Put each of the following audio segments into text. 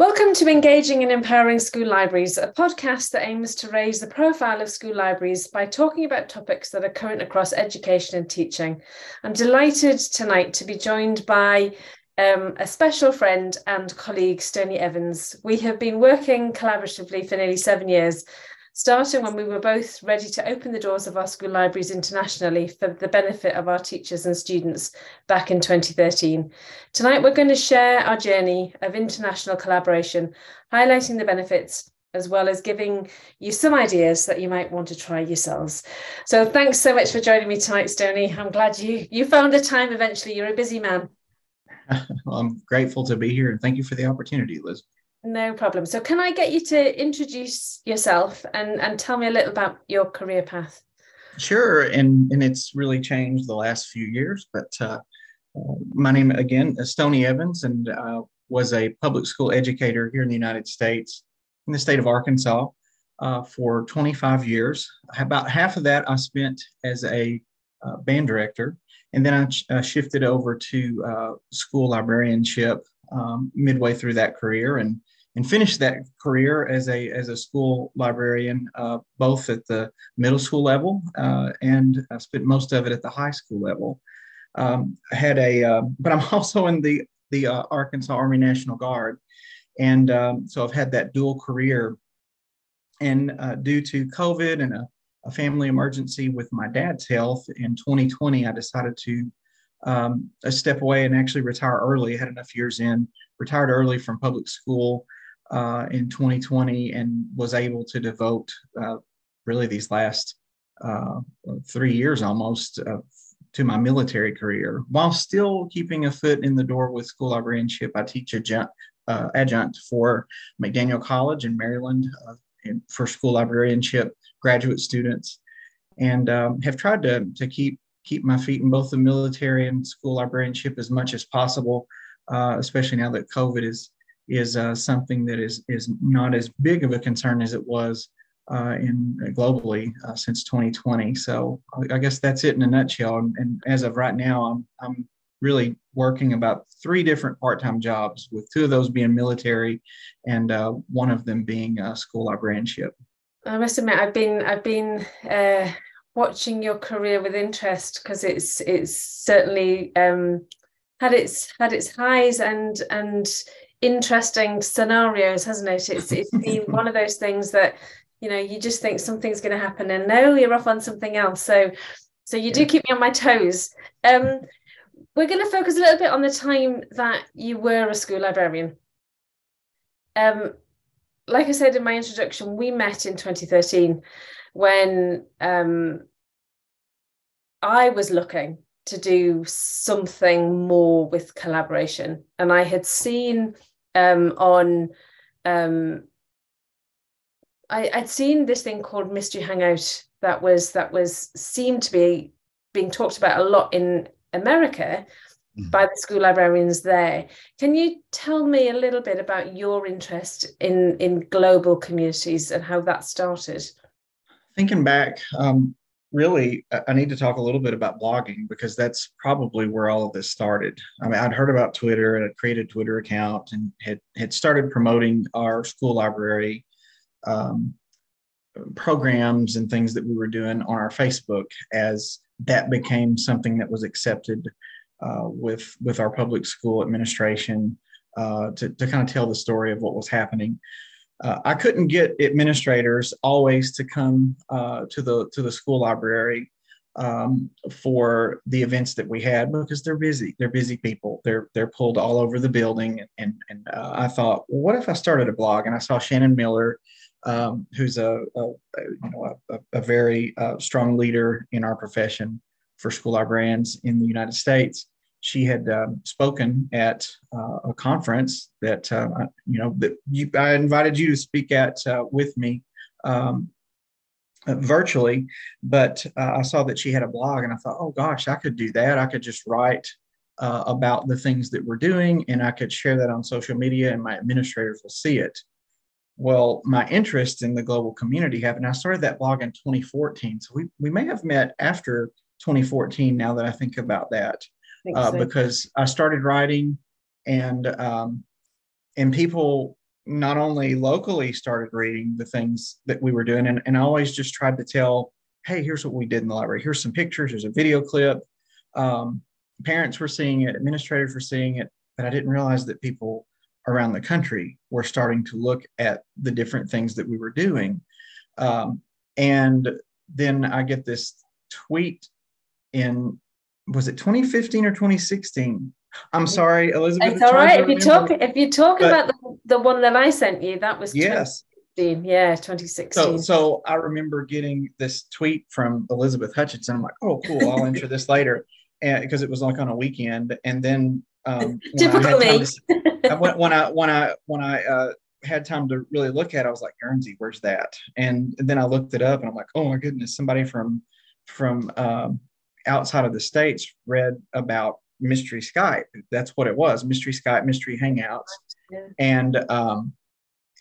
Welcome to Engaging and Empowering School Libraries, a podcast that aims to raise the profile of school libraries by talking about topics that are current across education and teaching. I'm delighted tonight to be joined by um, a special friend and colleague, Stony Evans. We have been working collaboratively for nearly seven years starting when we were both ready to open the doors of our school libraries internationally for the benefit of our teachers and students back in 2013. Tonight, we're going to share our journey of international collaboration, highlighting the benefits as well as giving you some ideas that you might want to try yourselves. So thanks so much for joining me tonight, Stony. I'm glad you you found a time eventually. You're a busy man. Well, I'm grateful to be here and thank you for the opportunity, Liz. No problem. So, can I get you to introduce yourself and, and tell me a little about your career path? Sure. And, and it's really changed the last few years. But uh, uh, my name, again, is Stony Evans, and uh, was a public school educator here in the United States, in the state of Arkansas, uh, for 25 years. About half of that I spent as a uh, band director. And then I uh, shifted over to school librarianship um, midway through that career and and finished that career as a as a school librarian, uh, both at the middle school level uh, and I spent most of it at the high school level. Um, I had a, uh, but I'm also in the the uh, Arkansas Army National Guard, and um, so I've had that dual career. And uh, due to COVID and a, a, family emergency with my dad's health in 2020, I decided to um, step away and actually retire early. I had enough years in, retired early from public school uh, in 2020 and was able to devote uh, really these last uh, three years almost uh, to my military career while still keeping a foot in the door with school librarianship. I teach adjunct, uh, adjunct for McDaniel College in Maryland uh, for school librarianship graduate students and um, have tried to, to keep keep my feet in both the military and school librarianship as much as possible, especially now that COVID is is uh, something that is is not as big of a concern as it was uh, in uh, globally uh, since 2020. So I guess that's it in a nutshell. And, and, as of right now, I'm I'm really working about three different part-time jobs, with two of those being military, and uh, one of them being school librarianship. I must admit, I've been I've been uh, watching your career with interest because it's it's certainly um, had its had its highs and and interesting scenarios, hasn't it? It's it's been one of those things that you know you just think something's going to happen, and no, you're off on something else. So so you do keep me on my toes. Um, we're going to focus a little bit on the time that you were a school librarian. Um, like I said in my introduction, we met in 2013 when um, I was looking to do something more with collaboration. And I had seen um, on um, I, I'd seen this thing called Mystery Hangout that was that was seemed to be being talked about a lot in America mm-hmm. by the school librarians there. Can you tell me a little bit about your interest in in global communities and how that started? Thinking back, um, really, I need to talk a little bit about blogging because that's probably where all of this started. I mean, I'd heard about Twitter and I'd created a Twitter account and had, had started promoting our school library um, programs and things that we were doing on our Facebook as that became something that was accepted uh, with, with our public school administration uh, to, to kind of tell the story of what was happening uh, I couldn't get administrators always to come uh, to the to the school library um, for the events that we had because they're busy. They're busy people. They're they're pulled all over the building. And and uh, I thought, well, what if I started a blog? And I saw Shannon Miller, um, who's a, a, you know a, a very uh, strong leader in our profession for school librarians in the United States she had um, spoken at uh, a conference that uh, you know that you, I invited you to speak at uh, with me um, uh, virtually, but uh, I saw that she had a blog, and I thought, oh gosh, I could do that. I could just write uh, about the things that we're doing, and I could share that on social media, and my administrators will see it. Well, my interest in the global community happened. I started that blog in 2014, so we we may have met after 2014. Now that I think about that uh, because I started writing and um, and people not only locally started reading the things that we were doing, and, and I always just tried to tell, hey, here's what we did in the library. Here's some pictures. There's a video clip. Um, parents were seeing it, administrators were seeing it, but I didn't realize that people around the country were starting to look at the different things that we were doing. Um, and then I get this tweet in, was it 2015 or 2016? I'm sorry, Elizabeth. It's all right. If you talk, if you talk but, about the, the one that I sent you, that was yes, yeah, 2016. So, so I remember getting this tweet from Elizabeth Hutchinson. I'm like, oh, cool. I'll enter this later, and because it was like on a weekend. And then um, typical me. To, when, I when I when I uh, had time to really look at, it, I was like, Guernsey, where's that? And then I looked it up, and I'm like, oh my goodness, somebody from from um, outside of the states read about mystery Skype. That's what it was, mystery Skype, mystery Hangouts, yeah. and um,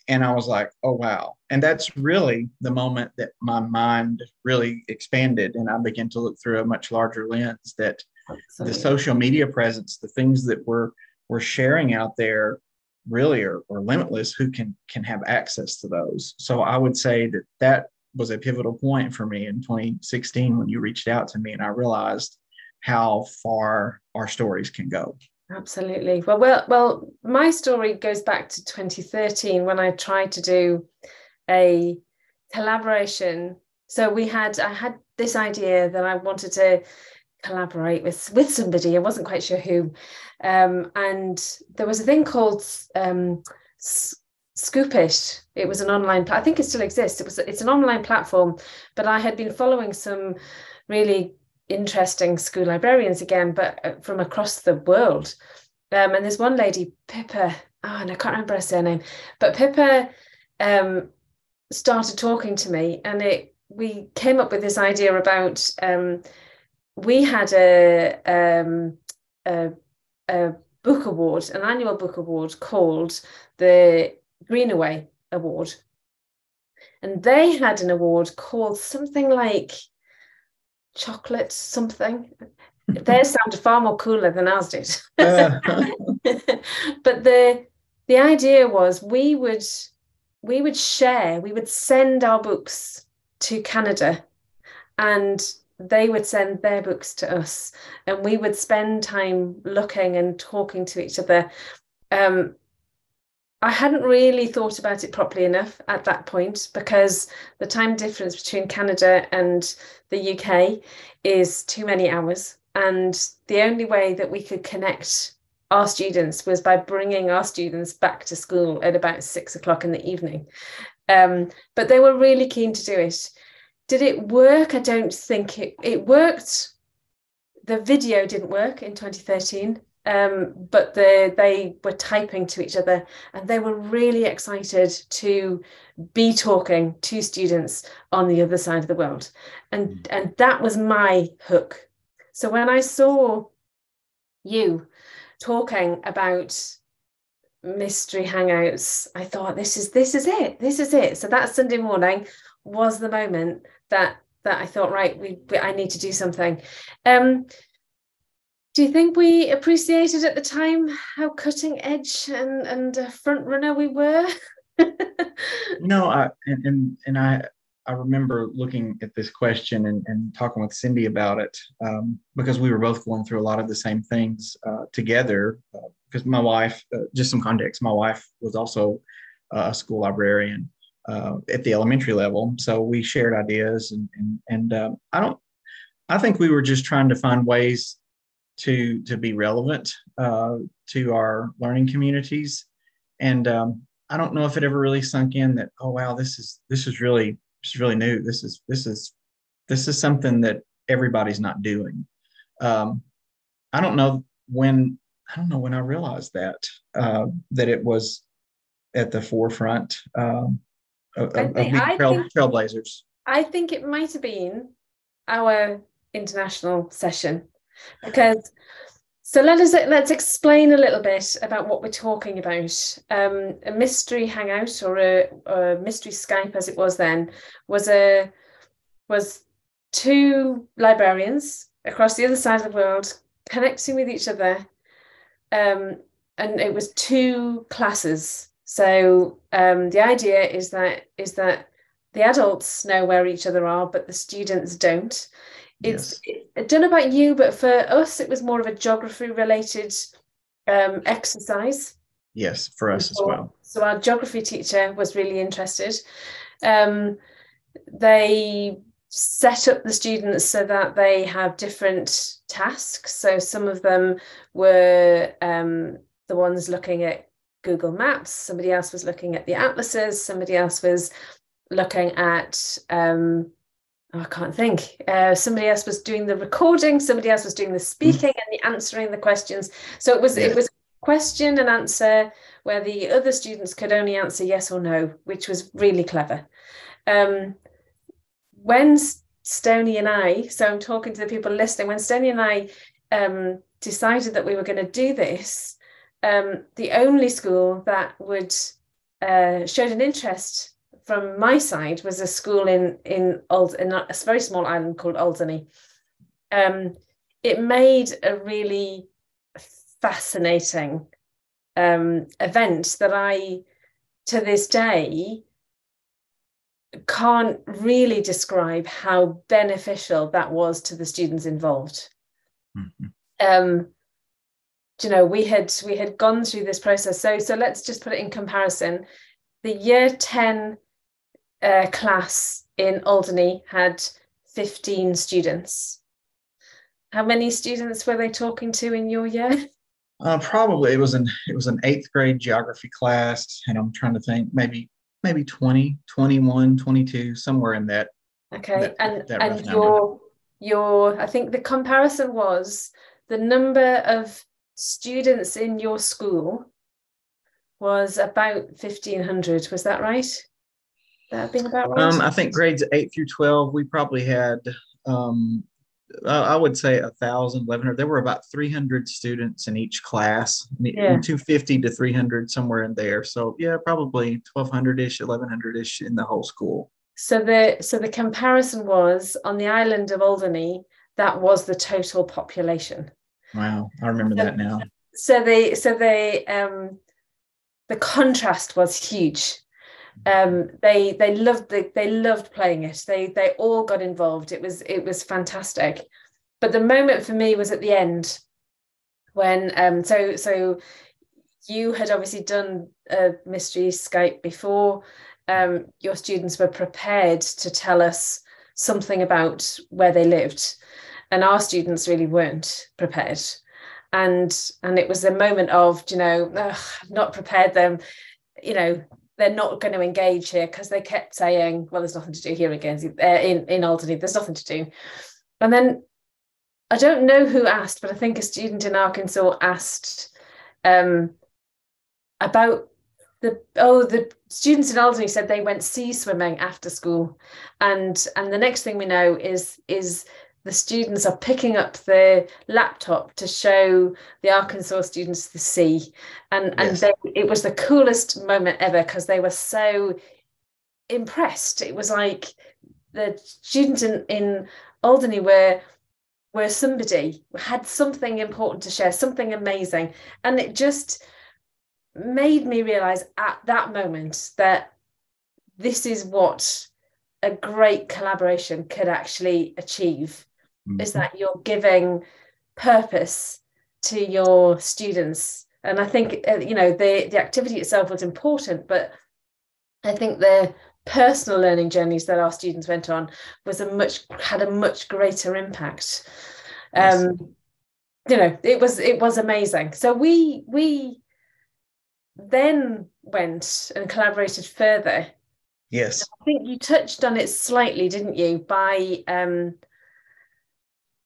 and I was like, oh wow. And that's really the moment that my mind really expanded, and I began to look through a much larger lens. That Absolutely. the social media presence, the things that we're we're sharing out there, really are, are limitless. Who can can have access to those? So I would say that that was a pivotal point for me in 2016 when you reached out to me, and I realized how far our stories can go. Absolutely. Well, well, well, my story goes back to 2013 when I tried to do a collaboration. So we had, I had this idea that I wanted to collaborate with with somebody. I wasn't quite sure who, um, and there was a thing called um, Scoop.it. It was an online. I think it still exists. It was. It's an online platform, but I had been following some really interesting school librarians again, but uh, from across the world. Um, and there's one lady, Pippa, oh, and I can't remember her surname, but Pippa um, started talking to me, and it we came up with this idea about um, we had a, um, a, a book award, an annual book award called the Greenaway Award, and they had an award called something like chocolate something. Theirs sounded far more cooler than ours did. but the the idea was we would we would share, we would send our books to Canada and they would send their books to us and we would spend time looking and talking to each other um, I hadn't really thought about it properly enough at that point because the time difference between Canada and the UK is too many hours. And the only way that we could connect our students was by bringing our students back to school at about six o'clock in the evening. Um, but they were really keen to do it. Did it work? I don't think it, it worked. The video didn't work in 2013 um, but the, they were typing to each other and they were really excited to be talking to students on the other side of the world. And, mm. and that was my hook. So when I saw you talking about mystery hangouts, I thought this is this is it. This is it. So that Sunday morning was the moment that that I thought, right, we, we I need to do something. Um, do you think we appreciated at the time how cutting edge and and a front runner we were? no, I and, and and I I remember looking at this question and, and talking with Cindy about it um, because we were both going through a lot of the same things uh, together. Uh, because my wife, uh, just some context, my wife was also a school librarian uh, at the elementary level, so we shared ideas and and and um, I don't. I think we were just trying to find ways to to be relevant uh, to our learning communities. And um, I don't know if it ever really sunk in that oh wow this is this is really this is really new. This is this is this is something that everybody's not doing. Um, I don't know when I don't know when I realized that uh, that it was at the forefront um, of, of being trail, think, trailblazers. I think it might have been our international session because so let us let's explain a little bit about what we're talking about. Um, a mystery hangout or a, a, mystery Skype, as it was then, was a was two librarians across the other side of the world connecting with each other, um, and it was two classes. So um, the idea is that is that the adults know where each other are, but the students don't. It's yes. I don't know about you, but for us, it was more of a geography related um, exercise. Yes, for us as well. So our geography teacher was really interested. Um, they set up the students so that they have different tasks. So some of them were um, the ones looking at Google Maps, somebody else was looking at the atlases, somebody else was looking at um, oh, I can't think. Uh, somebody else was doing the recording, somebody else was doing the speaking mm. and the answering the questions. So it was yeah. it was question and answer where the other students could only answer yes or no, which was really clever. Um, when Stony and I, so I'm talking to the people listening, when Stony and I um, decided that we were going to do this, um, the only school that would uh, showed an interest from my side was a school in in Old in a very small island called Alderney. Um, it made a really fascinating um, event that I, to this day, can't really describe how beneficial that was to the students involved. Mm-hmm. Um, you know, we had we had gone through this process. So so let's just put it in comparison. The year 10 uh, class in Alderney had 15 students. How many students were they talking to in your year? Uh, probably it was an it was an eighth grade geography class, and I'm trying to think maybe maybe 20, 21, 22, somewhere in that. Okay, that, and that and your your I think the comparison was the number of students in your school was about 1500 was that right that about right um, i think grades 8 through 12 we probably had um, I would say a thousand, eleven hundred. There were about three hundred students in each class, yeah. two fifty to three hundred somewhere in there. So yeah, probably twelve hundred ish, eleven hundred ish in the whole school. So the so the comparison was on the island of Alderney. That was the total population. Wow, I remember so, that now. So they so they um the contrast was huge um, they they loved the, they loved playing it. They they all got involved. It was it was fantastic. But the moment for me was at the end when um, so so you had obviously done a mystery Skype before. Um, your students were prepared to tell us something about where they lived, and our students really weren't prepared. And and it was a moment of you know I've not prepared them you know they're not going to engage here because they kept saying, well, there's nothing to do here again uh, in, in Alderney, there's nothing to do. And then I don't know who asked, but I think a student in Arkansas asked um, about the oh the students in Alderney said they went sea swimming after school, and and the next thing we know is is the students are picking up the laptop to show the Arkansas students the sea. And, yes. and they, it was the coolest moment ever because they were so impressed. It was like the students in, in Alderney were were somebody had something important to share, something amazing. And it just made me realize at that moment that this is what a great collaboration could actually achieve mm-hmm. is that you're giving purpose to your students. And i think uh, you know the the activity itself was important but i think the personal learning journeys that our students went on was a much had a much greater impact. Yes. um you know it was it was amazing. So we we then went and collaborated further. Yes. I think you touched on it slightly didn't you by um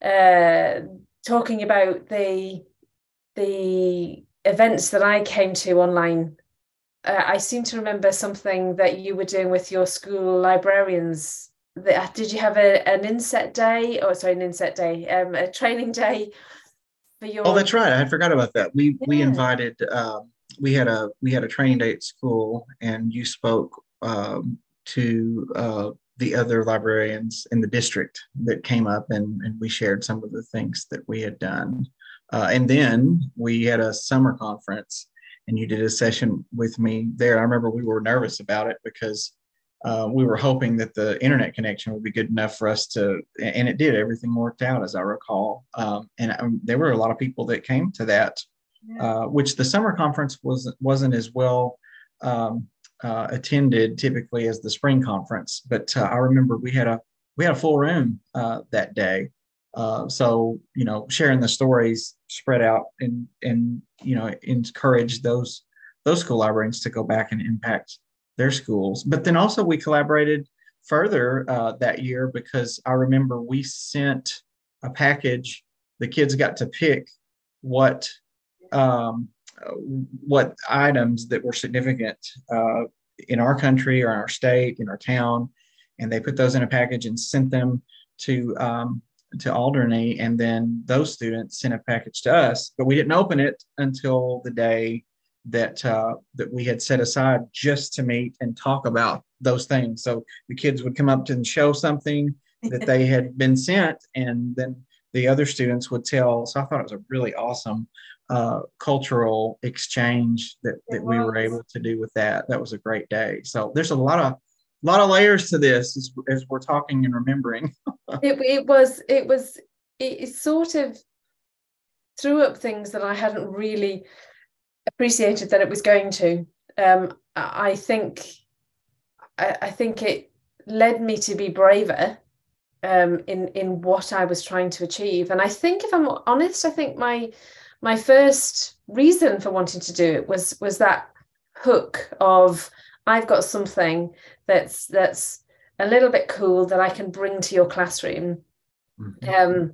uh, talking about the the events that I came to online. Uh, I seem to remember something that you were doing with your school librarians. Did you have a, an inset day? Or oh, sorry, an inset day, um, a training day for your? Oh, that's right. I had forgot about that. We yeah. we invited. Um, we had a we had a training day at school, and you spoke um, to uh, the other librarians in the district that came up and, and we shared some of the things that we had done. Uh, and then we had a summer conference and you did a session with me there. I remember we were nervous about it because uh, we were hoping that the internet connection would be good enough for us to, and it did. Everything worked out as I recall. Um, and um, there were a lot of people that came to that, uh, which the summer conference was wasn't as well um, uh, attended typically as the spring conference. But uh, I remember we had a we had a full room uh, that day. Uh, so you know, sharing the stories spread out and and you know encourage those those school librarians to go back and impact their schools. But then also we collaborated further uh, that year because I remember we sent a package. The kids got to pick what um, what items that were significant uh, in our country or in our state, in our town, and they put those in a package and sent them to um, to Alderney, and then those students sent a package to us, but we didn't open it until the day that uh, that we had set aside just to meet and talk about those things. So the kids would come up to and show something that they had been sent, and then the other students would tell. So I thought it was a really awesome uh, cultural exchange that, that we were able to do with that. That was a great day. So there's a lot of a lot of layers to this as, as we're talking and remembering. it, it was it was it sort of threw up things that I hadn't really appreciated that it was going to. Um, I think I, I think it led me to be braver um, in in what I was trying to achieve. And I think, if I'm honest, I think my my first reason for wanting to do it was was that hook of I've got something that's that's a little bit cool that I can bring to your classroom. Mm-hmm. Um,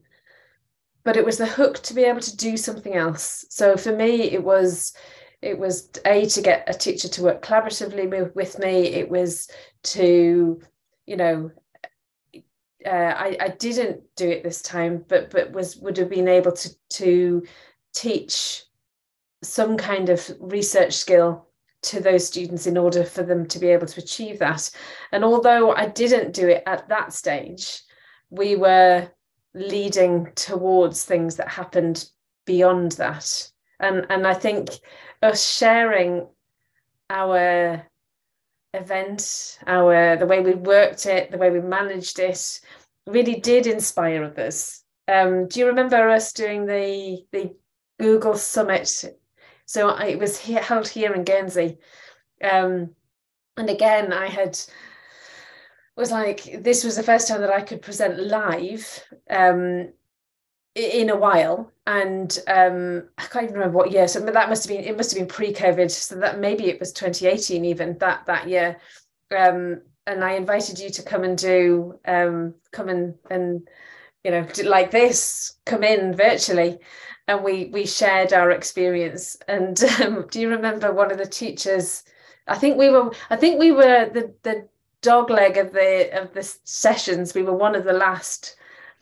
but it was the hook to be able to do something else. So for me, it was it was a to get a teacher to work collaboratively with, with me. It was to, you know, uh, I, I didn't do it this time, but but was would have been able to to teach some kind of research skill to those students in order for them to be able to achieve that. And although I didn't do it at that stage, we were leading towards things that happened beyond that. And and I think us sharing our event, our the way we worked it, the way we managed it, really did inspire others. Um, do you remember us doing the the Google Summit. So it was held here in Guernsey. Um, and again, I had was like, this was the first time that I could present live um, in a while. And um, I can't even remember what year. So that must have been, it must have been pre-COVID. So that maybe it was 2018 even that, that year. Um, and I invited you to come and do, um, come and, and, you know, like this, come in virtually and we we shared our experience. And um, do you remember one of the teachers? I think we were I think we were the the dog leg of the of the sessions. We were one of the last,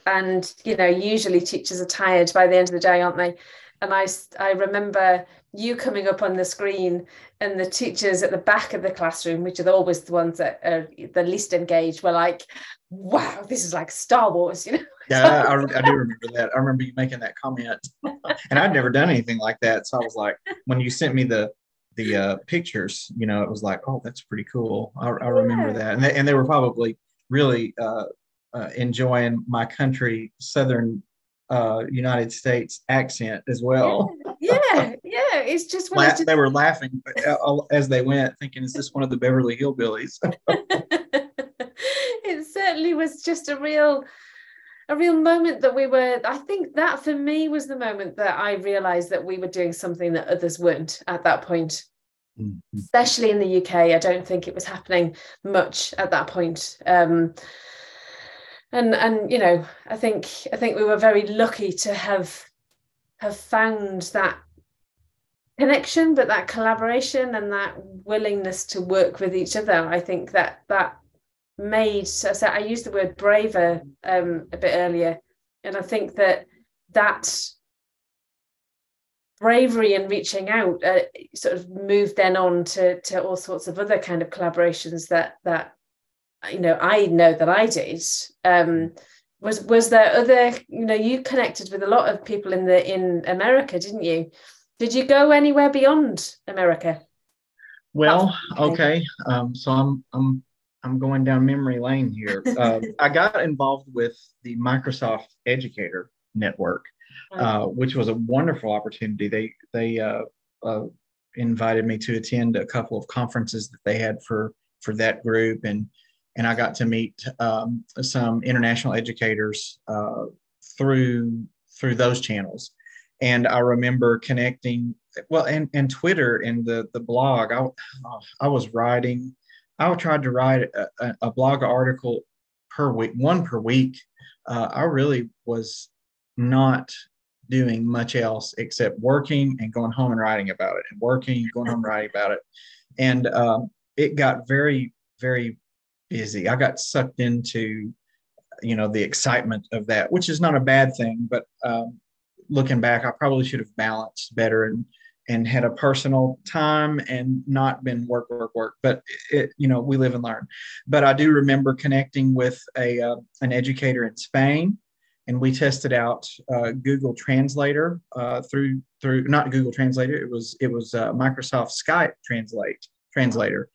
and you know usually teachers are tired by the end of the day, aren't they? And I I remember you coming up on the screen and the teachers at the back of the classroom, which are always the ones that are the least engaged, were like, wow, this is like Star Wars, you know? Yeah, I, I, do remember that. I remember you making that comment, and I'd never done anything like that. So I was like, when you sent me the the uh, pictures, you know, it was like, oh, that's pretty cool. I, I remember yeah. that, and they, and they were probably really uh, uh, enjoying my country, Southern uh, United States accent as well. Yeah, yeah, yeah. it's just, La- just... they were laughing uh, as they went, thinking, "Is this one of the Beverly Hillbillies?" it certainly was just a real a real moment that we were i think that for me was the moment that i realized that we were doing something that others weren't at that point. Mm-hmm. especially in the uk i don't think it was happening much at that point. Um, and and you know i think i think we were very lucky to have have found that connection but that collaboration and that willingness to work with each other. I think that that made so, so I used the word braver um, a bit earlier, and I think that that bravery and reaching out uh, sort of moved then on to to all sorts of other kind of collaborations that that you know I know that I did. Um, was was there other you know you connected with a lot of people in the in America, didn't you? did you go anywhere beyond America? Well, okay. Um, so I'm I'm I'm going down memory lane here. Uh, I got involved with the Microsoft Educator Network, uh, which was a wonderful opportunity. They they uh, uh, invited me to attend a couple of conferences that they had for for that group, and and I got to meet um, some international educators uh, through through those channels. And I remember connecting well, and and Twitter and the the blog. I I was writing. I tried to write a, a blog article per week, one per week. Uh, I really was not doing much else except working and going home and writing about it, and working, and going home writing about it, and um, it got very very busy. I got sucked into you know the excitement of that, which is not a bad thing, but um, looking back, I probably should have balanced better and and had a personal time and not been work work work but it you know we live and learn. But i do remember connecting with a uh, an educator in spain and we tested out uh, google translator uh, through through not google translator it was it was uh, microsoft skype translate translator.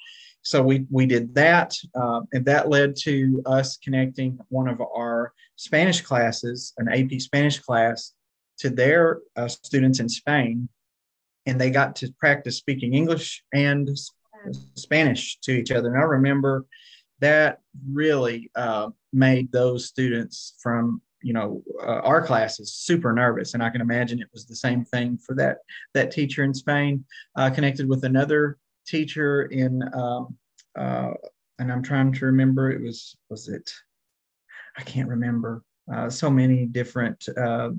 So we we did that uh, and that led to us connecting one of our spanish classes an ap spanish class to their uh, students in Spain, and they got to practice speaking English and Spanish to each other. And I remember that really uh, made those students from you know uh, our classes super nervous and i can imagine it was the same thing for that that teacher in spain uh, connected with another teacher in um, uh, and i'm trying to remember it was was it i can't remember uh, so many different uh,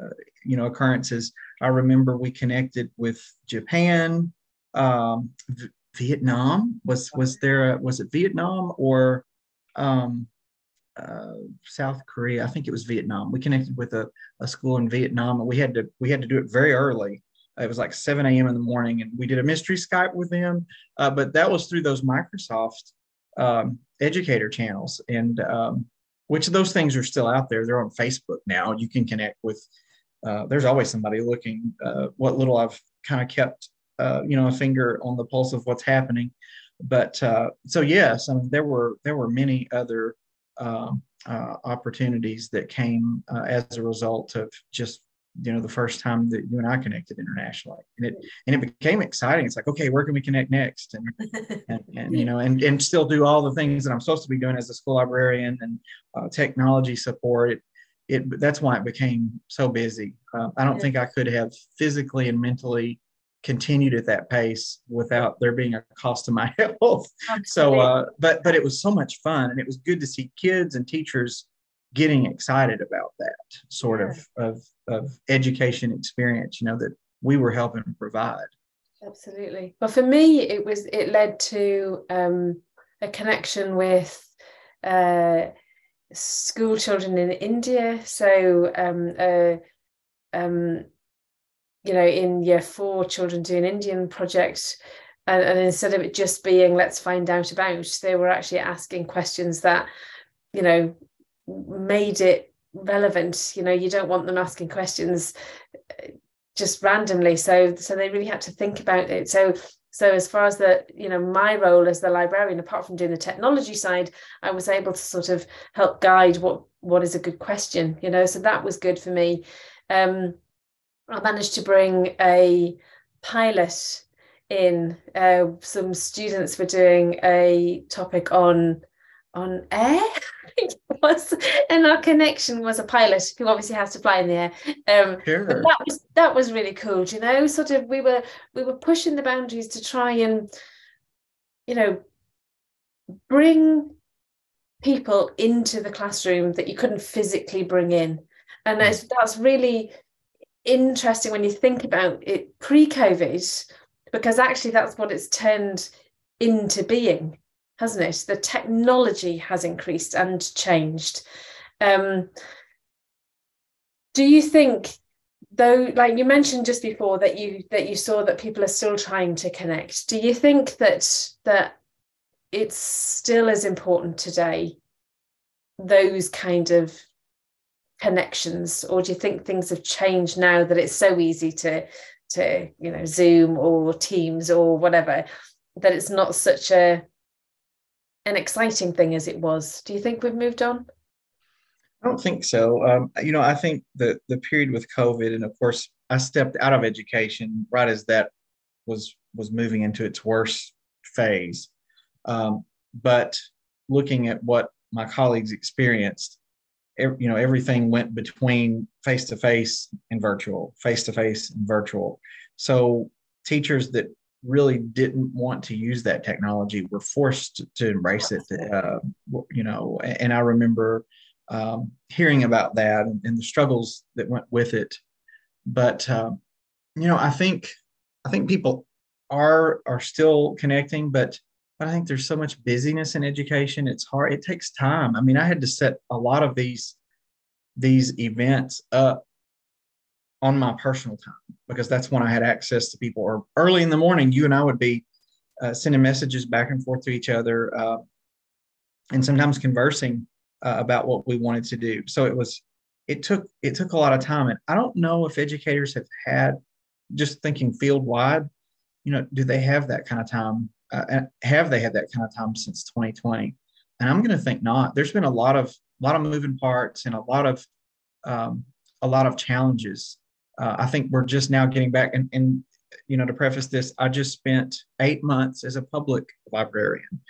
uh, you know occurrences. I remember we connected with Japan, um, v- Vietnam. Was was there? A, was it Vietnam or um, uh, South Korea? I think it was Vietnam. We connected with a, a school in Vietnam, and we had to we had to do it very early. It was like 7 a.m. in the morning, and we did a mystery Skype with them. Uh, but that was through those Microsoft um, educator channels, and um, which of those things are still out there. They're on Facebook now. You can connect with uh, there's always somebody looking. Uh, what little I've kind of kept, uh, you know, a finger on the pulse of what's happening. But uh, so yes, I mean there were there were many other um, uh, opportunities that came uh, as a result of just you know the first time that you and I connected internationally, and it and it became exciting. It's like okay, where can we connect next, and and, and you know, and and still do all the things that I'm supposed to be doing as a school librarian and technology support. It, it that's why it became so busy. Uh, I don't think I could have physically and mentally continued at that pace without there being a cost to my health. So, uh, but but it was so much fun, and it was good to see kids and teachers getting excited about that sort of, of of education experience. You know that we were helping provide. Absolutely. But for me, it was it led to um, a connection with. Uh, school children in India. So, um, uh, um, you know, in year four, children do an Indian project. And, and instead of it just being let's find out about, they were actually asking questions that, you know, made it relevant. You know, you don't want them asking questions uh, just randomly. So, so they really had to think about it. So so as far as the you know my role as the librarian apart from doing the technology side i was able to sort of help guide what what is a good question you know so that was good for me. Um, i managed to bring a pilot in uh, some students were doing a topic on on air was and our connection was a pilot who obviously has to fly in the air um sure. but that was that was really cool you know sort of we were we were pushing the boundaries to try and you know bring people into the classroom that you couldn't physically bring in and mm. that's, that's really interesting when you think about it pre-covid because actually that's what it's turned into being hasn't it? The technology has increased and changed. Um, do you think though like you mentioned just before that you that you saw that people are still trying to connect do you think that that it's still as important today those kind of connections or do you think things have changed now that it's so easy to to you know zoom or teams or whatever that it's not such a an exciting thing as it was. Do you think we've moved on? I don't think so. Um, you know i think the the period with covid and of course i stepped out of education right as that was was moving into its worst phase. Um, but looking at what my colleagues experienced you know everything went between face to face and virtual face to face and virtual. So teachers that really didn't want to use that technology were forced to embrace it uh, you know and i remember um, hearing about that and, and, the struggles that went with it but um, you know i think i think people are are still connecting but I think there's so much busyness in education. It's hard. It takes time. I mean, I had to set a lot of these these events up on my personal time because that's when I had access to people. Or early in the morning, you and I would be uh, sending messages back and forth to each other, uh, and sometimes conversing uh, about what we wanted to do. So it was it took it took a lot of time, and I don't know if educators have had just thinking field wide. You know, do they have that kind of time uh, have they had that kind of time since 2020? And I'm going to think not. There's been a lot of a lot of moving parts and a lot of um, a lot of challenges. Uh, I think we're just now getting back. And, and you know, to preface this, I just spent eight months as a public librarian,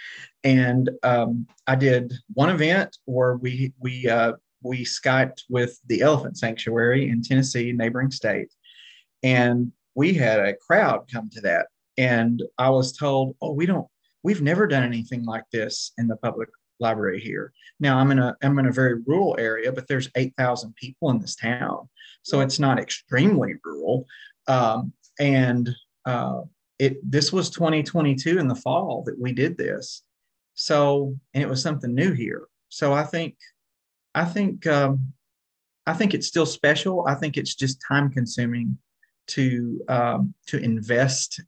and um, I did one event where we we uh, we skyped with the Elephant Sanctuary in Tennessee, neighboring state, and we had a crowd come to that and I was told, "Oh, we don't, we've never done anything like this in the public library here." Now I'm in a I'm in a very rural area, but there's eight thousand people in this town, so it's not extremely rural. Um, and uh, it this was 2022 in the fall that we did this, so and it was something new here. So I think I think um, I think it's still special. I think it's just time consuming to um, to invest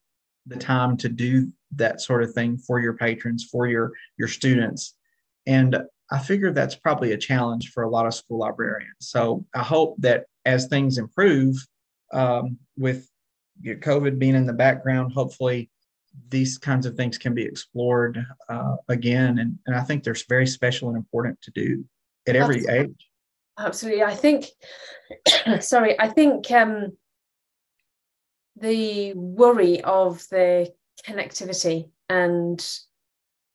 the time to do that sort of thing for your patrons, for your your students. And I figure that's probably a challenge for a lot of school librarians. So I hope that as things improve, um, with COVID being in the background, hopefully these kinds of things can be explored uh, again. And, and I think they're very special and important to do at every Absolutely. age. Absolutely. I think, sorry, I think um, the worry of the connectivity and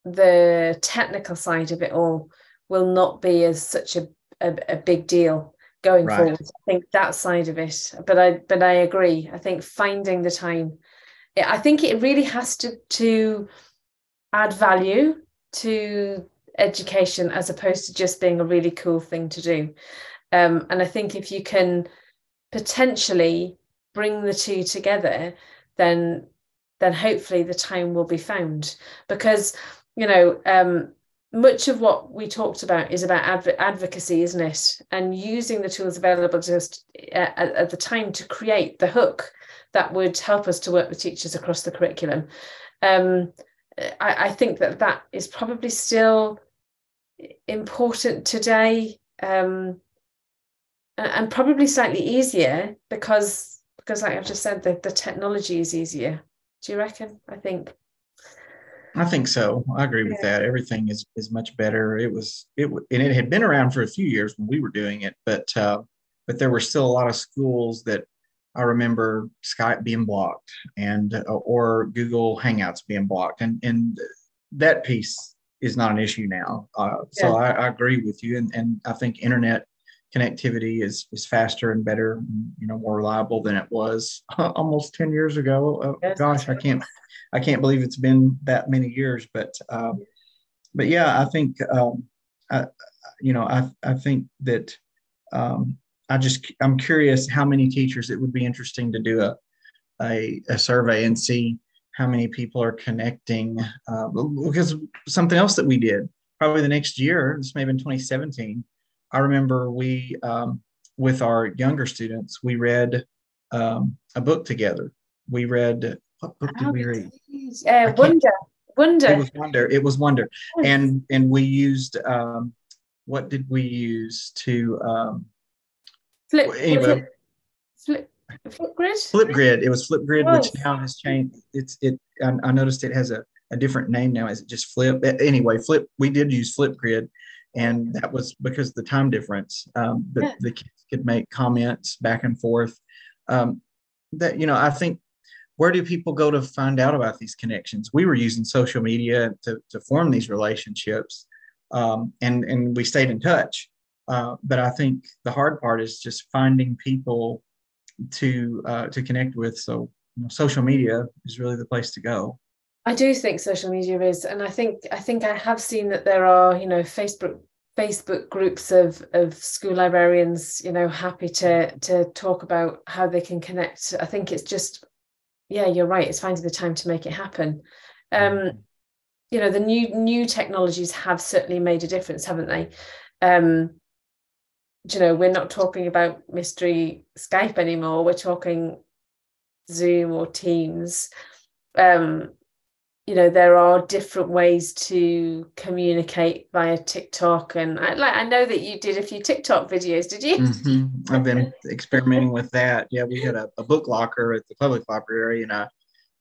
the technical side of it all will not be as such a, a, a big deal going right. forward. I think that side of it, but I but I agree. I think finding the time, I think it really has to to add value to education as opposed to just being a really cool thing to do. Um, and I think if you can potentially bring the two together, then then hopefully the time will be found. Because you know, um, much of what we talked about is about adv- advocacy, isn't it? And using the tools available to us at, at the time to create the hook that would help us to work with teachers across the curriculum. Um, I, I, think that that is probably still important today um, and probably slightly easier because because like I've just said, the, the technology is easier. Do you reckon? I think. I think so. I agree with that. Everything is is much better. It was it and it had been around for a few years when we were doing it, but uh, but there were still a lot of schools that I remember Skype being blocked and uh, or Google Hangouts being blocked, and and that piece is not an issue now. Uh, yeah. So I, I, agree with you, and and I think internet connectivity is is faster and better, you know, more reliable than it was almost ten years ago. Uh, gosh, I can't I can't believe it's been that many years. But uh, but yeah, I think um, I, you know I I think that um, I just I'm curious how many teachers it would be interesting to do a a, a survey and see how many people are connecting uh, because something else that we did probably the next year this may have been 2017 I remember we, um, with our younger students, we read um, a book together. We read, what book did we read? Uh, Wonder. Wonder. It was Wonder. It was Wonder. And, and we used, um, what did we use to, um, flip, anyway. Flip, Flipgrid. Flipgrid. It was flip Flipgrid, which now has changed. It's it. I, I, noticed it has a, a different name now. Is it just Flip? Anyway, Flip. We did use flip Flipgrid, and that was because the time difference. Um, but yeah. the kids could make comments back and forth. Um, that you know, I think where do people go to find out about these connections? We were using social media to, to form these relationships, um, and and we stayed in touch. Uh, but I think the hard part is just finding people to uh, to connect with. So you know, social media is really the place to go. I do think social media is, and I think I think I have seen that there are you know Facebook Facebook groups of of school librarians, you know, happy to to talk about how they can connect. I think it's just, yeah, you're right. It's finding the time to make it happen. Um, mm-hmm. you know, the new new technologies have certainly made a difference, haven't they? Um, you know, we're not talking about mystery Skype anymore. We're talking Zoom or Teams. Um, you know, there are different ways to communicate via TikTok, and I, like I know that you did a few TikTok videos. Did you? Mm-hmm. I've been experimenting with that. Yeah, we had a, a book locker at the public library, and I,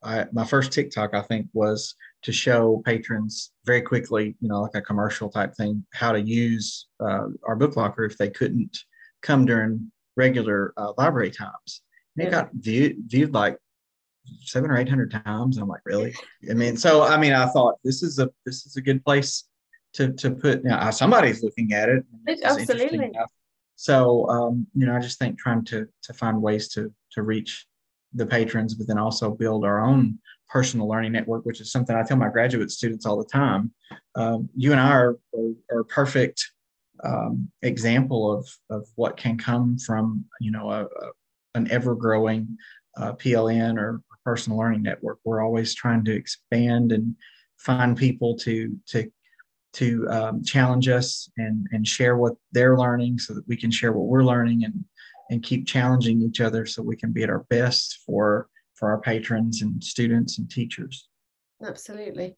I my first TikTok I think was to show patrons very quickly, you know, like a commercial type thing, how to use uh, our book locker if they couldn't come during regular uh, library times. And it got viewed, viewed like seven or eight hundred times. I'm like, really? I mean, so I mean, I thought this is a this is a good place to to put. You know, somebody's looking at it. Absolutely. So um, you know, I just think trying to to find ways to to reach the patrons, but then also build our own personal learning network, which is something I tell my graduate students all the time. Um, you and I are, are, are perfect um, example of, of what can come from, you know, a, a, an ever growing uh, PLN or personal learning network. We're always trying to expand and find people to, to, to um, challenge us and, and share what they're learning so that we can share what we're learning and, and keep challenging each other so we can be at our best for for our patrons and students and teachers. Absolutely.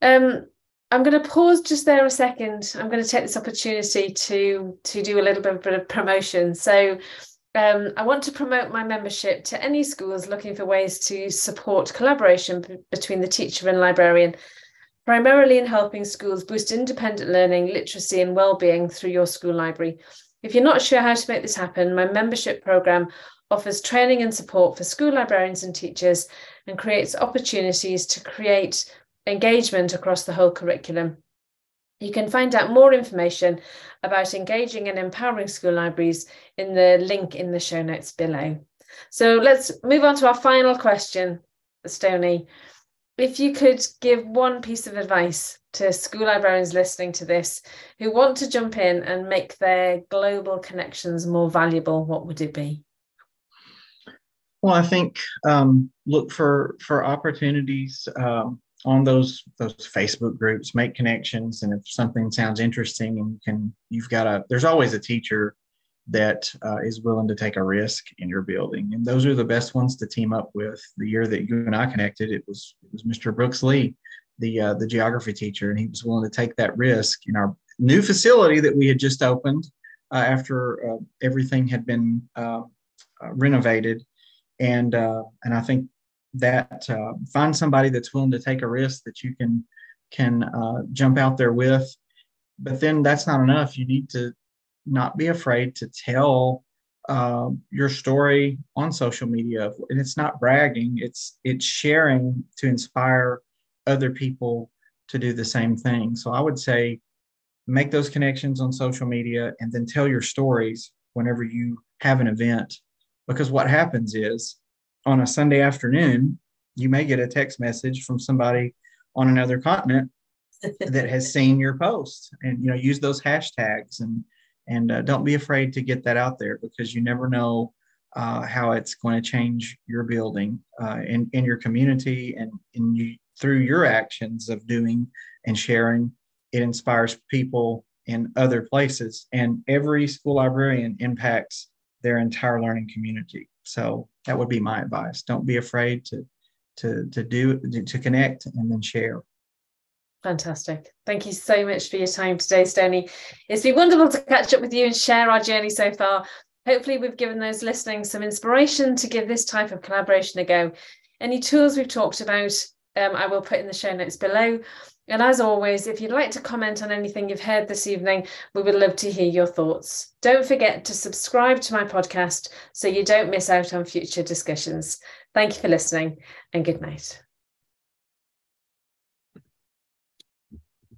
Um, I'm going to pause just there a second. I'm going to take this opportunity to to do a little bit, bit of promotion. So um, I want to promote my membership to any schools looking for ways to support collaboration b- between the teacher and librarian, primarily in helping schools boost independent learning, literacy, and well-being through your school library. If you're not sure how to make this happen, my membership program offers training and support for school librarians and teachers, and creates opportunities to create engagement across the whole curriculum. You can find out more information about engaging and empowering school libraries in the link in the show notes below. So let's move on to our final question, Stony. If you could give one piece of advice to school librarians listening to this who want to jump in and make their global connections more valuable, what would it be? Well, I think um, look for for opportunities um, on those those Facebook groups. Make connections, and if something sounds interesting, and can you've got a there's always a teacher that uh, is willing to take a risk in your building, and those are the best ones to team up with. The year that you and I connected, it was it was Mr. Brooks Lee, the uh, the geography teacher, and he was willing to take that risk in our new facility that we had just opened uh, after uh, everything had been uh, uh, renovated and and I think that uh, find somebody that's willing to take a risk that you can can uh, jump out there with. But then that's not enough. You need to not be afraid to tell uh, your story on social media, and it's not bragging. It's it's sharing to inspire other people to do the same thing. So I would say make those connections on social media and then tell your stories whenever you have an event because what happens is on a Sunday afternoon, you may get a text message from somebody on another continent that has seen your post and you know use those hashtags and and uh, don't be afraid to get that out there because you never know uh, how it's going to change your building uh, in, in your community and in you through your actions of doing and sharing it inspires people in other places and every school librarian impacts their entire learning community. So that would be my advice. Don't be afraid to to to do to connect and then share. Fantastic. Thank you so much for your time today, Stony. It's been wonderful to catch up with you and share our journey so far. Hopefully, we've given those listening some inspiration to give this type of collaboration a go. Any tools we've talked about, um, I will put in the show notes below. And as always, if you'd like to comment on anything you've heard this evening, we would love to hear your thoughts. Don't forget to subscribe to my podcast so you don't miss out on future discussions. Thank you for listening and good night.